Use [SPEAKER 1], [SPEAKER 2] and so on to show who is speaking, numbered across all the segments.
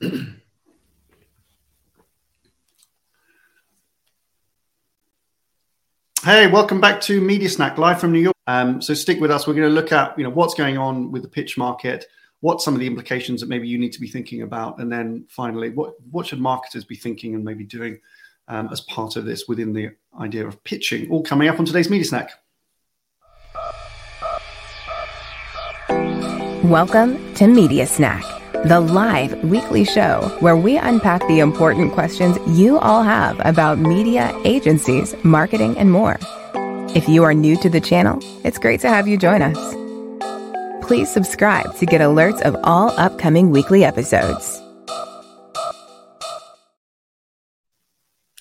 [SPEAKER 1] Hey, welcome back to Media Snack live from New York. Um, so stick with us. We're going to look at you know what's going on with the pitch market, what some of the implications that maybe you need to be thinking about, and then finally, what what should marketers be thinking and maybe doing um, as part of this within the idea of pitching. All coming up on today's Media Snack.
[SPEAKER 2] Welcome to Media Snack, the live weekly show where we unpack the important questions you all have about media, agencies, marketing, and more. If you are new to the channel, it's great to have you join us. Please subscribe to get alerts of all upcoming weekly episodes.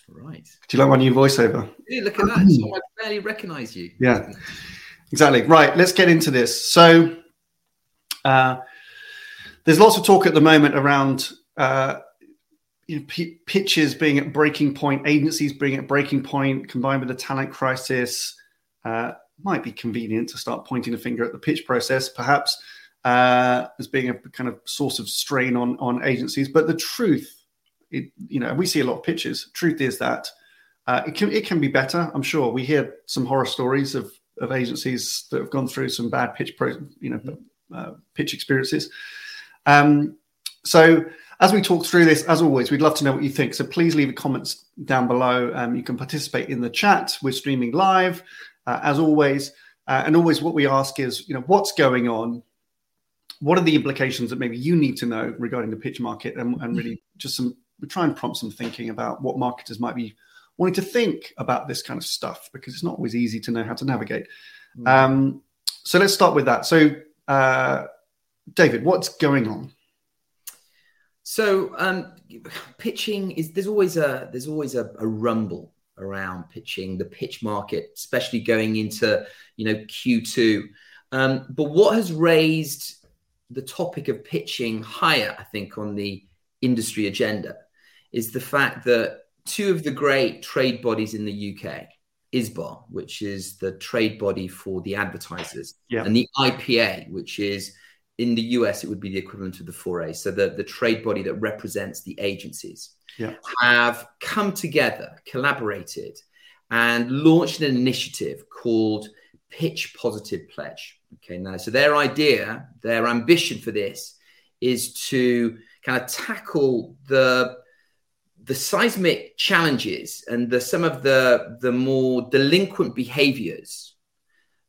[SPEAKER 3] Right.
[SPEAKER 1] Do you like my new voiceover?
[SPEAKER 3] Yeah, look at that. So I barely recognize you.
[SPEAKER 1] Yeah, exactly. Right. Let's get into this. So, uh, there's lots of talk at the moment around uh, you know, p- pitches being at breaking point, agencies being at breaking point, combined with the talent crisis. Uh, might be convenient to start pointing a finger at the pitch process, perhaps, uh, as being a kind of source of strain on on agencies. But the truth, it, you know, we see a lot of pitches. Truth is that uh, it can it can be better. I'm sure we hear some horror stories of of agencies that have gone through some bad pitch pro, you know, uh, pitch experiences. Um, so as we talk through this, as always, we'd love to know what you think. So please leave a comments down below. Um, you can participate in the chat. We're streaming live, uh, as always. Uh, and always what we ask is, you know, what's going on? What are the implications that maybe you need to know regarding the pitch market? And, and really just some, we try and prompt some thinking about what marketers might be wanting to think about this kind of stuff because it's not always easy to know how to navigate. Mm. Um, so let's start with that. So, uh, David, what's going on?
[SPEAKER 3] So um, pitching is there's always a there's always a, a, rumble around pitching the pitch market, especially going into you know Q2. Um, but what has raised the topic of pitching higher, I think, on the industry agenda is the fact that two of the great trade bodies in the UK, ISBA, which is the trade body for the advertisers, yeah. and the IPA, which is in the US, it would be the equivalent of the 4A. So the, the trade body that represents the agencies
[SPEAKER 1] yeah.
[SPEAKER 3] have come together, collaborated, and launched an initiative called Pitch Positive Pledge. Okay, now, so their idea, their ambition for this is to kind of tackle the the seismic challenges and the some of the the more delinquent behaviors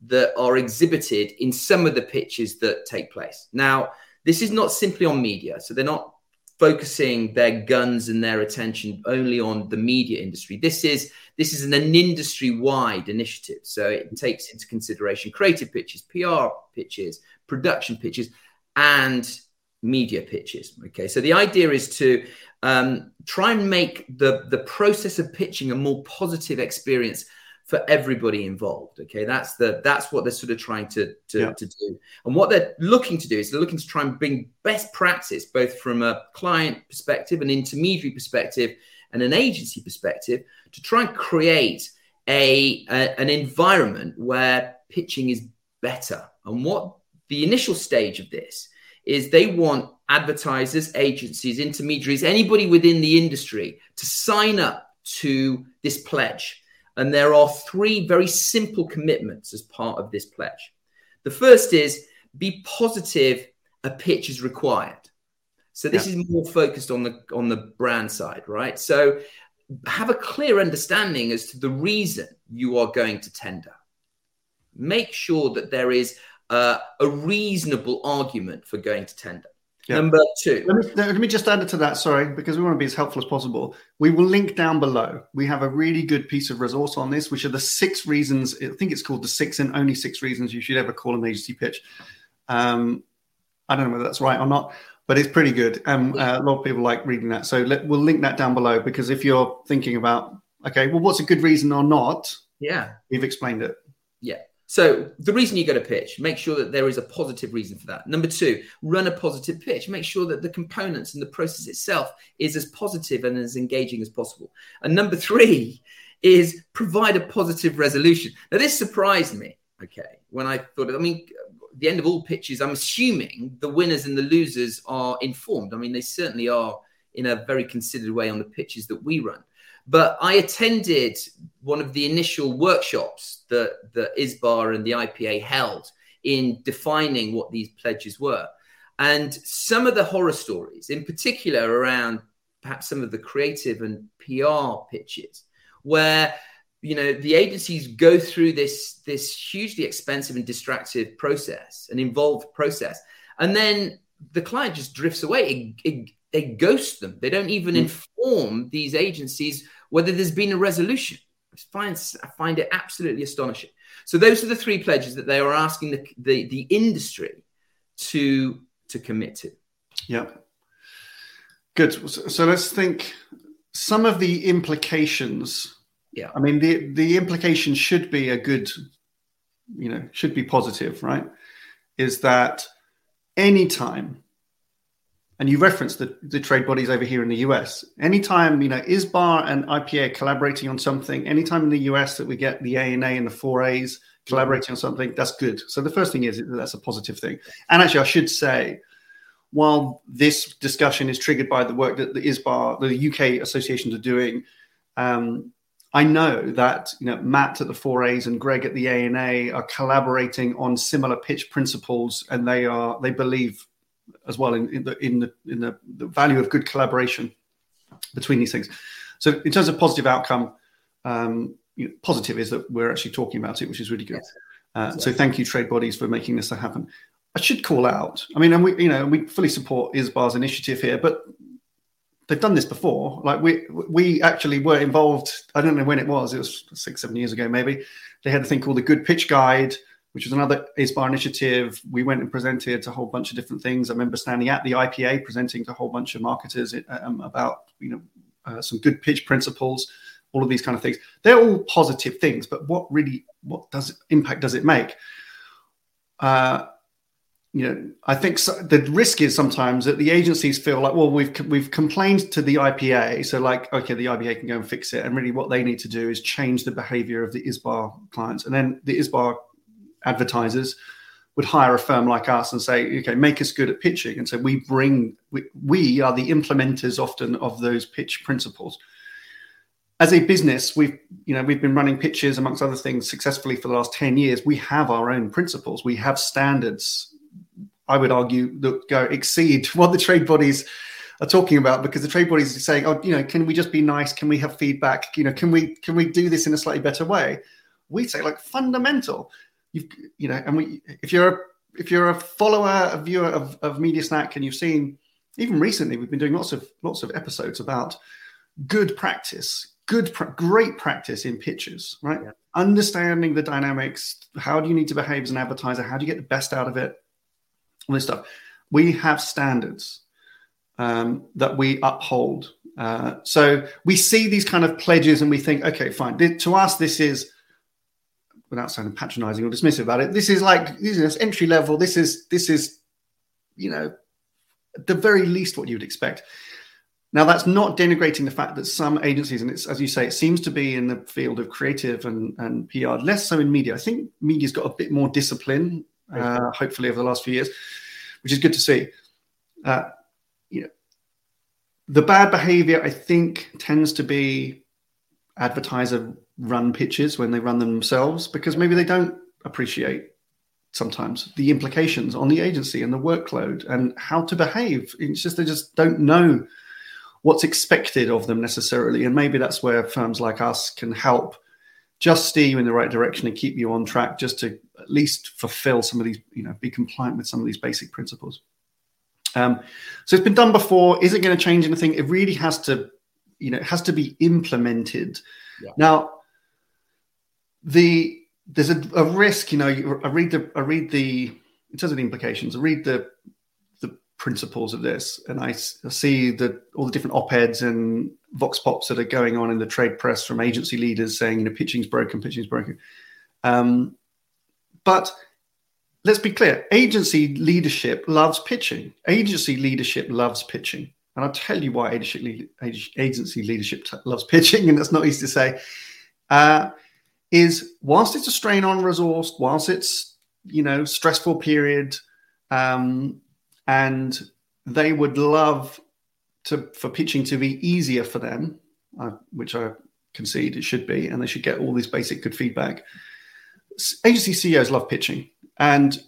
[SPEAKER 3] that are exhibited in some of the pitches that take place. Now, this is not simply on media, so they're not focusing their guns and their attention only on the media industry. This is this is an, an industry-wide initiative, so it takes into consideration creative pitches, PR pitches, production pitches, and media pitches. Okay, so the idea is to um, try and make the the process of pitching a more positive experience for everybody involved. Okay, that's the that's what they're sort of trying to to, yeah. to do. And what they're looking to do is they're looking to try and bring best practice, both from a client perspective, an intermediary perspective, and an agency perspective, to try and create a, a an environment where pitching is better. And what the initial stage of this is they want advertisers, agencies, intermediaries, anybody within the industry to sign up to this pledge and there are three very simple commitments as part of this pledge. The first is be positive a pitch is required. So this yeah. is more focused on the on the brand side, right? So have a clear understanding as to the reason you are going to tender. Make sure that there is uh, a reasonable argument for going to tender. Yeah. Number two.
[SPEAKER 1] Let me, let me, just add it to that, sorry, because we want to be as helpful as possible. We will link down below. We have a really good piece of resource on this, which are the six reasons. I think it's called the six and only six reasons you should ever call an agency pitch. Um, I don't know whether that's right or not, but it's pretty good. And uh, a lot of people like reading that. So let, we'll link that down below because if you're thinking about, okay, well, what's a good reason or not?
[SPEAKER 3] Yeah.
[SPEAKER 1] We've explained it.
[SPEAKER 3] Yeah. So the reason you go to pitch, make sure that there is a positive reason for that. Number two, run a positive pitch. Make sure that the components and the process itself is as positive and as engaging as possible. And number three is provide a positive resolution. Now, this surprised me. Okay, when I thought, I mean, the end of all pitches, I'm assuming the winners and the losers are informed. I mean, they certainly are in a very considered way on the pitches that we run. But I attended one of the initial workshops that the ISBA and the IPA held in defining what these pledges were. And some of the horror stories, in particular around perhaps some of the creative and PR pitches, where you know the agencies go through this this hugely expensive and distractive process, an involved process, and then the client just drifts away. It, it, they ghost them. They don't even mm. inform these agencies whether there's been a resolution. I find, I find it absolutely astonishing. So those are the three pledges that they are asking the, the, the industry to to commit to.
[SPEAKER 1] Yeah. Good. So let's think some of the implications.
[SPEAKER 3] Yeah.
[SPEAKER 1] I mean, the the implication should be a good, you know, should be positive, right? Is that anytime, and you referenced the, the trade bodies over here in the US, anytime, you know, ISBA and IPA collaborating on something, anytime in the US that we get the ANA and the 4As collaborating on something, that's good. So the first thing is that's a positive thing. And actually, I should say, while this discussion is triggered by the work that the ISBA, the UK associations are doing, um, I know that you know Matt at the 4As and Greg at the ANA are collaborating on similar pitch principles, and they are they believe as well in, in the in the in the, the, value of good collaboration between these things. So in terms of positive outcome, um, you know, positive is that we're actually talking about it, which is really good. Yes. Uh, so thank you, trade bodies, for making this happen. I should call out. I mean, and we, you know, we fully support ISBA's initiative here, but they've done this before. Like we, we actually were involved. I don't know when it was. It was six, seven years ago, maybe. They had a thing called the Good Pitch Guide, which was another ISBA initiative. We went and presented to a whole bunch of different things. I remember standing at the IPA presenting to a whole bunch of marketers um, about, you know, uh, some good pitch principles all of these kind of things. They're all positive things, but what really, what does impact does it make? Uh, you know, I think so, the risk is sometimes that the agencies feel like, well, we've we've complained to the IPA, so like, okay, the IPA can go and fix it, and really what they need to do is change the behaviour of the ISBA clients, and then the ISBA advertisers would hire a firm like us and say, okay, make us good at pitching, and so we bring we, we are the implementers often of those pitch principles as a business, we've you know we've been running pitches amongst other things successfully for the last ten years. We have our own principles. We have standards. I would argue that go exceed what the trade bodies are talking about because the trade bodies are saying, "Oh, you know, can we just be nice? Can we have feedback? You know, can we can we do this in a slightly better way?" We say like fundamental. You've you know, and we if you're a if you're a follower, a viewer of, of Media Snack, and you've seen even recently, we've been doing lots of lots of episodes about good practice, good, great practice in pitches, right? Yeah. Understanding the dynamics. How do you need to behave as an advertiser? How do you get the best out of it? All this stuff. We have standards um, that we uphold. Uh, so we see these kind of pledges and we think, okay, fine. To us, this is without sounding patronizing or dismissive about it. This is like this is entry level. This is this is you know the very least what you'd expect. Now, that's not denigrating the fact that some agencies, and it's as you say, it seems to be in the field of creative and, and PR, less so in media. I think media's got a bit more discipline, uh, hopefully, over the last few years, which is good to see. Uh, you know, the bad behavior, I think, tends to be advertiser run pitches when they run them themselves because maybe they don't appreciate sometimes the implications on the agency and the workload and how to behave. It's just they just don't know what's expected of them necessarily. And maybe that's where firms like us can help just steer you in the right direction and keep you on track just to at least fulfill some of these, you know, be compliant with some of these basic principles. Um, so it's been done before. Is it going to change anything? It really has to, you know, it has to be implemented. Yeah. Now, the there's a, a risk, you know. I read the I read the in terms of the implications. I read the the principles of this. And I, I see that all the different op-eds and vox pops that are going on in the trade press from agency leaders saying, you know, pitching's broken, pitching's broken. Um, but let's be clear, agency leadership loves pitching. Agency leadership loves pitching. And I'll tell you why agency, leadership loves pitching, and that's not easy to say, uh, is whilst it's a strain on resource, whilst it's you know, stressful period, um, and they would love to for pitching to be easier for them, uh, which I concede it should be, and they should get all this basic good feedback. Agency CEOs love pitching, and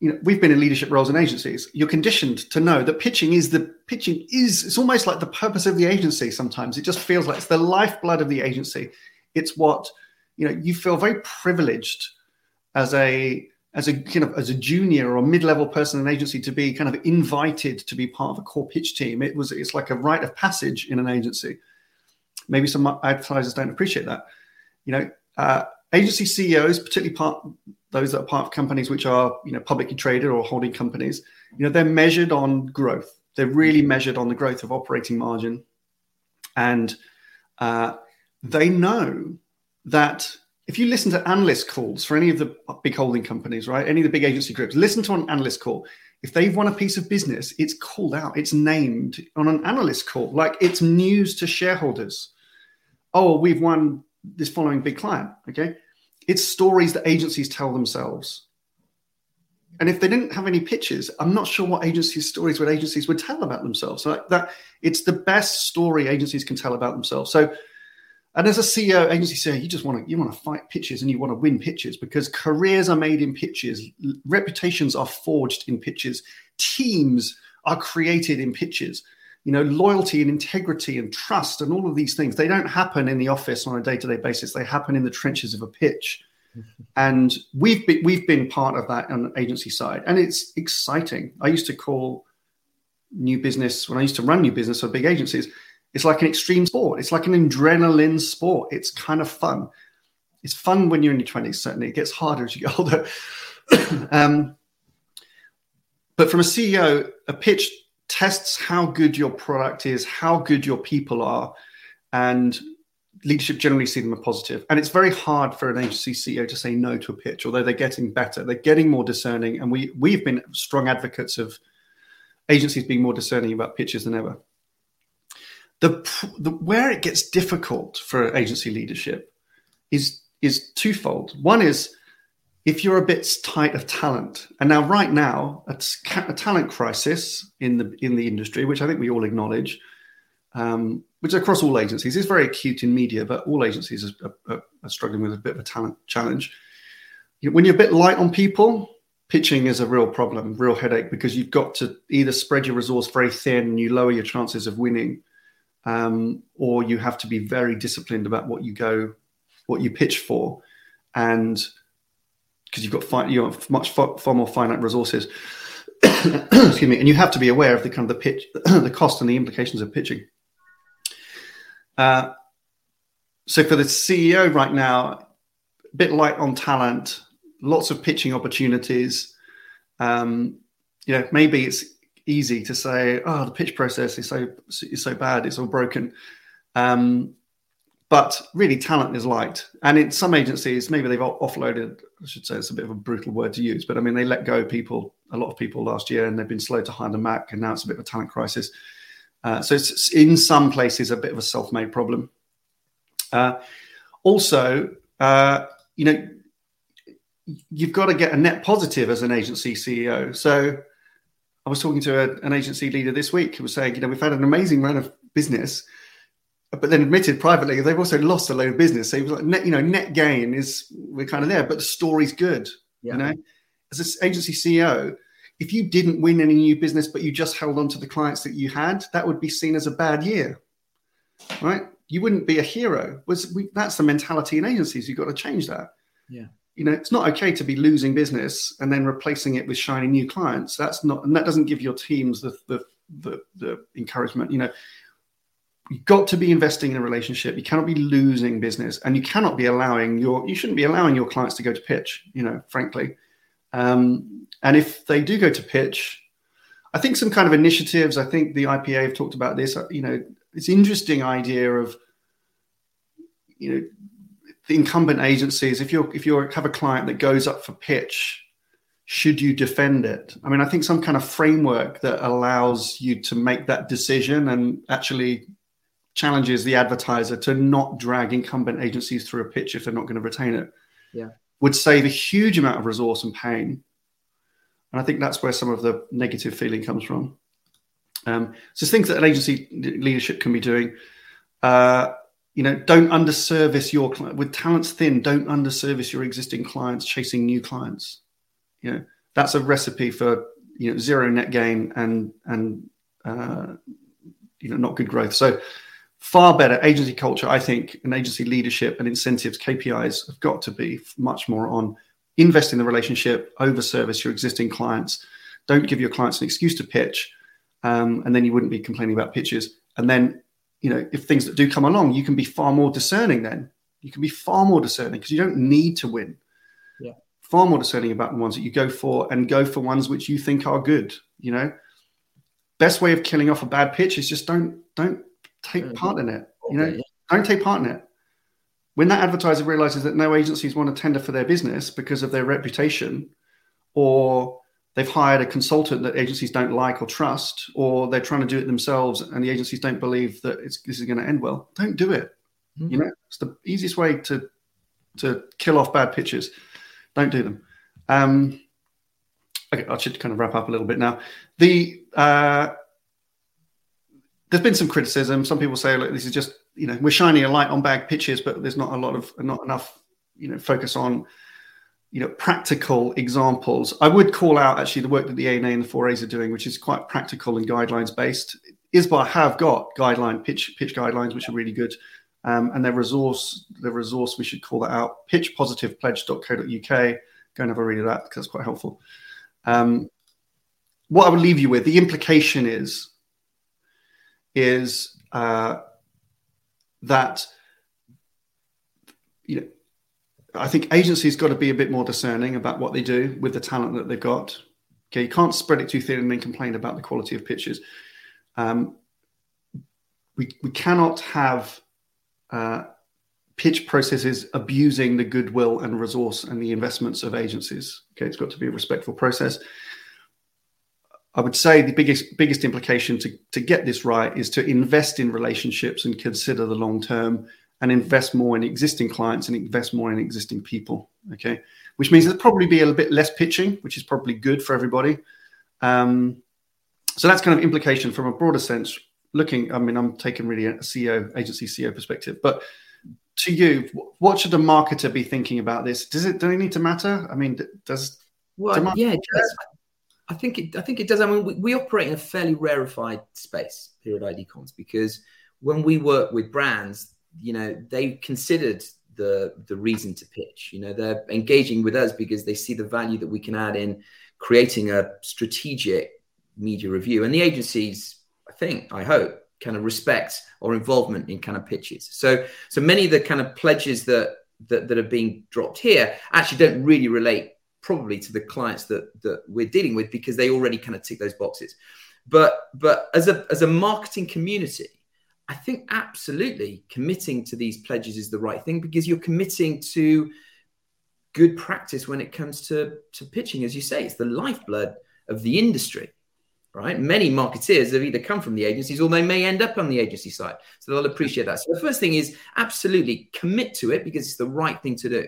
[SPEAKER 1] you know we've been in leadership roles in agencies. You're conditioned to know that pitching is the pitching is it's almost like the purpose of the agency. Sometimes it just feels like it's the lifeblood of the agency. It's what you know. You feel very privileged as a as a kind of as a junior or mid-level person in an agency to be kind of invited to be part of a core pitch team. It was it's like a rite of passage in an agency. Maybe some advertisers don't appreciate that. You know, uh, agency CEOs, particularly part those that are part of companies which are you know publicly traded or holding companies, you know, they're measured on growth. They're really measured on the growth of operating margin, and uh, they know that if you listen to analyst calls for any of the big holding companies, right, any of the big agency groups, listen to an analyst call. If they've won a piece of business, it's called out, it's named on an analyst call, like it's news to shareholders. Oh, we've won this following big client. Okay. It's stories that agencies tell themselves. And if they didn't have any pitches, I'm not sure what agencies' stories would agencies would tell about themselves. So that it's the best story agencies can tell about themselves. So and as a CEO, agency CEO, you just want to you want to fight pitches and you want to win pitches because careers are made in pitches, reputations are forged in pitches, teams are created in pitches. You know, loyalty and integrity and trust and all of these things, they don't happen in the office on a day-to-day basis. They happen in the trenches of a pitch. and we've been we've been part of that on the agency side. And it's exciting. I used to call new business when I used to run new business for big agencies it's like an extreme sport. It's like an adrenaline sport. It's kind of fun. It's fun when you're in your 20s, certainly. It gets harder as you get older. um, but from a CEO, a pitch tests how good your product is, how good your people are, and leadership generally see them as positive. And it's very hard for an agency CEO to say no to a pitch, although they're getting better. They're getting more discerning, and we we've been strong advocates of agencies being more discerning about pitches than ever the, the where it gets difficult for agency leadership is is twofold. One is if you're a bit tight of talent, and now right now a, a talent crisis in the in the industry, which I think we all acknowledge, um, which across all agencies is very acute in media, but all agencies are, are, are struggling with a bit of a talent challenge. When you're a bit light on people, pitching is a real problem, real headache because you've got to either spread your resource very thin and you lower your chances of winning, um, or you have to be very disciplined about what you go, what you pitch for, and because you've got fi- you have much far, far more finite resources. Excuse me, and you have to be aware of the kind of the pitch, the cost and the implications of pitching. Uh, so for the CEO right now, a bit light on talent, lots of pitching opportunities. Um, you know, maybe it's easy to say, "Oh, the pitch process is so is so bad; it's all broken." Um, but really, talent is light, and in some agencies, maybe they've offloaded. I should say it's a bit of a brutal word to use, but I mean they let go people, a lot of people last year, and they've been slow to hire them back, and now it's a bit of a talent crisis. Uh, so it's in some places a bit of a self-made problem. Uh, also, uh, you know, you've got to get a net positive as an agency CEO. So I was talking to a, an agency leader this week who was saying, you know, we've had an amazing run of business, but then admitted privately they've also lost a load of business. So he was like, net, you know, net gain is we're kind of there, but the story's good. Yeah. You know, as an agency CEO, if you didn't win any new business, but you just held on to the clients that you had, that would be seen as a bad year, right? You wouldn't be a hero. Was we, that's the mentality in agencies. You've got to change that.
[SPEAKER 3] Yeah
[SPEAKER 1] you know it's not okay to be losing business and then replacing it with shiny new clients. That's not and that doesn't give your teams the the the, the encouragement. You know you've got to be investing in a relationship. You cannot be losing business and you cannot be allowing your you shouldn't be allowing your clients to go to pitch you know frankly. Um, and if they do go to pitch i think some kind of initiatives i think the ipa have talked about this you know it's interesting idea of you know the incumbent agencies, if you if you have a client that goes up for pitch, should you defend it? I mean, I think some kind of framework that allows you to make that decision and actually challenges the advertiser to not drag incumbent agencies through a pitch if they're not going to retain it.
[SPEAKER 3] Yeah.
[SPEAKER 1] would save a huge amount of resource and pain. And I think that's where some of the negative feeling comes from. Um, so things that an agency leadership can be doing. Uh, you know, don't underservice your client with talents thin. Don't underservice your existing clients, chasing new clients. You know, that's a recipe for you know zero net gain and and uh, you know not good growth. So far better agency culture, I think, and agency leadership and incentives, KPIs have got to be much more on invest in the relationship, over service your existing clients. Don't give your clients an excuse to pitch, um, and then you wouldn't be complaining about pitches. And then you know, if things that do come along, you can be far more discerning then. You can be far more discerning because you don't need to win.
[SPEAKER 3] Yeah.
[SPEAKER 1] Far more discerning about the ones that you go for and go for ones which you think are good, you know. Best way of killing off a bad pitch is just don't don't take mm-hmm. part in it. You know, yeah. don't take part in it. When that advertiser realizes that no agencies want to tender for their business because of their reputation or they've hired a consultant that agencies don't like or trust, or they're trying to do it themselves and the agencies don't believe that this is going to end well, don't do it. Mm-hmm. You know, it's the easiest way to to kill off bad pitches. Don't do them. Um, okay, I should kind of wrap up a little bit now. The uh, there's been some criticism. Some people say, look, this is just you know we're shining a light on bad pitches, but there's not a lot of not enough you know focus on you know practical examples. I would call out actually the work that the ana and the 4as are doing which is quite practical and guidelines based. ISBA have got guideline pitch pitch guidelines which are really good. Um, and their resource the resource we should call that out pitchpositivepledge.co.uk go and have a read of that because it's quite helpful. Um, what i would leave you with the implication is is uh, that you know I think agencies got to be a bit more discerning about what they do with the talent that they've got. Okay, you can't spread it too thin and then complain about the quality of pitches. Um, we we cannot have uh, pitch processes abusing the goodwill and resource and the investments of agencies. Okay, it's got to be a respectful process. I would say the biggest biggest implication to, to get this right is to invest in relationships and consider the long term and invest more in existing clients and invest more in existing people. Okay, which means there'll probably be a little bit less pitching, which is probably good for everybody. Um, so that's kind of implication from a broader sense. Looking, I mean, I'm taking really a CEO agency CEO perspective, but to you, what should a marketer be thinking about this? Does it do it need to matter? I mean, does
[SPEAKER 3] well, yeah, it does. I think it. I think it does. I mean, we, we operate in a fairly rarefied space here at ID Comms because when we work with brands, you know they considered the the reason to pitch. You know they're engaging with us because they see the value that we can add in creating a strategic media review. And the agencies i think i hope kind of respect or involvement in kind of pitches. So so many of the kind of pledges that that, that are being dropped here actually don't really relate probably to the clients that that we're dealing with because they already kind of tick those boxes. But but as a as a marketing community I think absolutely committing to these pledges is the right thing because you're committing to good practice when it comes to, to pitching. As you say, it's the lifeblood of the industry, right? Many marketeers have either come from the agencies or they may end up on the agency side. So they'll appreciate that. So the first thing is absolutely commit to it because it's the right thing to do.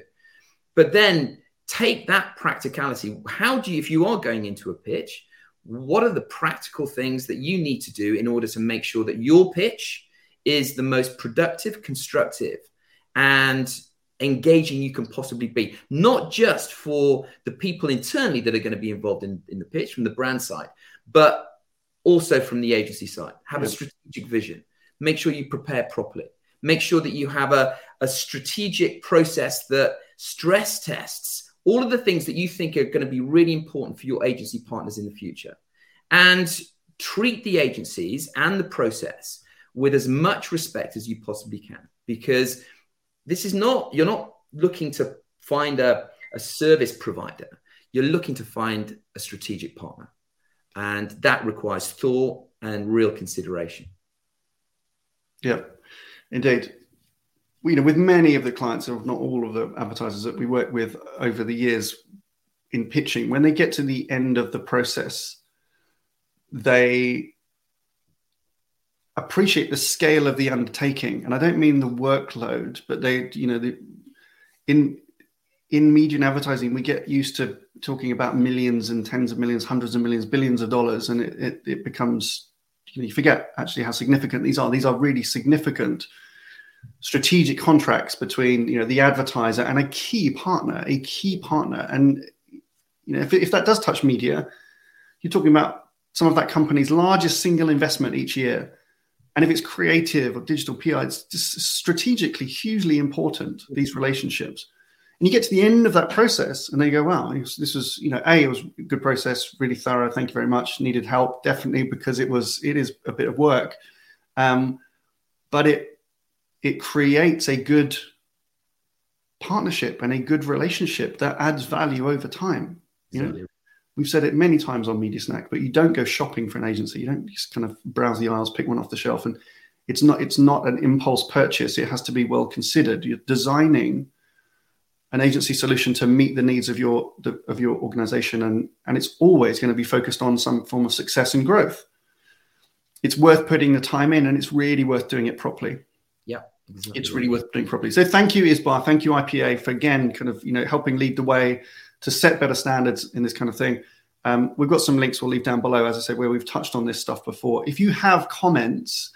[SPEAKER 3] But then take that practicality. How do you, if you are going into a pitch, what are the practical things that you need to do in order to make sure that your pitch is the most productive, constructive, and engaging you can possibly be, not just for the people internally that are going to be involved in, in the pitch from the brand side, but also from the agency side. Have a strategic vision. Make sure you prepare properly. Make sure that you have a, a strategic process that stress tests all of the things that you think are going to be really important for your agency partners in the future. And treat the agencies and the process with as much respect as you possibly can because this is not you're not looking to find a, a service provider. You're looking to find a strategic partner. And that requires thought and real consideration.
[SPEAKER 1] Yeah indeed. You know with many of the clients if not all of the advertisers that we work with over the years in pitching when they get to the end of the process they appreciate the scale of the undertaking, and I don't mean the workload, but they, you know, the, in in media and advertising, we get used to talking about millions and tens of millions, hundreds of millions, billions of dollars, and it, it, it becomes you, know, you forget actually how significant these are. These are really significant strategic contracts between you know the advertiser and a key partner, a key partner, and you know if, if that does touch media, you're talking about some of that company's largest single investment each year. And if it's creative or digital PR, it's just strategically hugely important, these relationships. And you get to the end of that process and they go, wow, this was, you know, A, it was a good process, really thorough. Thank you very much. Needed help, definitely, because it was, it is a bit of work. Um, but it, it creates a good partnership and a good relationship that adds value over time. You know, we've said it many times on Media Snack, but you don't go shopping for an agency. You don't just kind of browse the aisles, pick one off the shelf, and it's not it's not an impulse purchase. It has to be well considered. You're designing an agency solution to meet the needs of your of your organization and and it's always going to be focused on some form of success and growth it's worth putting the time in and it's really worth doing it properly
[SPEAKER 3] yeah
[SPEAKER 1] exactly. it's really worth doing properly so thank you ISBA thank you ipa for again kind of you know helping lead the way to set better standards in this kind of thing um, we've got some links we'll leave down below as i said where we've touched on this stuff before if you have comments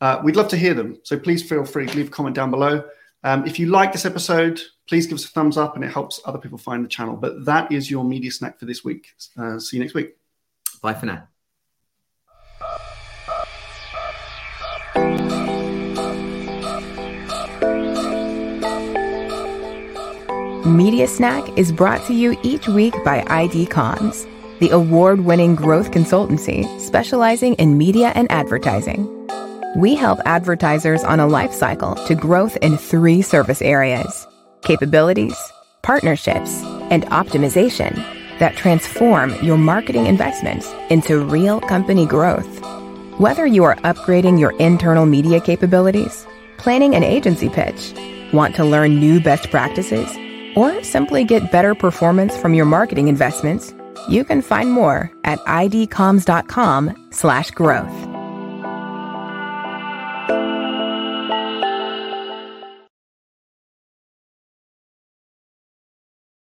[SPEAKER 1] uh, we'd love to hear them so please feel free to leave a comment down below um, if you like this episode, please give us a thumbs up and it helps other people find the channel. But that is your media snack for this week. Uh, see you next week.
[SPEAKER 3] Bye for now.
[SPEAKER 2] Media Snack is brought to you each week by ID Comms, the award winning growth consultancy specializing in media and advertising. We help advertisers on a life cycle to growth in three service areas capabilities, partnerships, and optimization that transform your marketing investments into real company growth. Whether you are upgrading your internal media capabilities, planning an agency pitch, want to learn new best practices, or simply get better performance from your marketing investments, you can find more at idcomms.com/growth.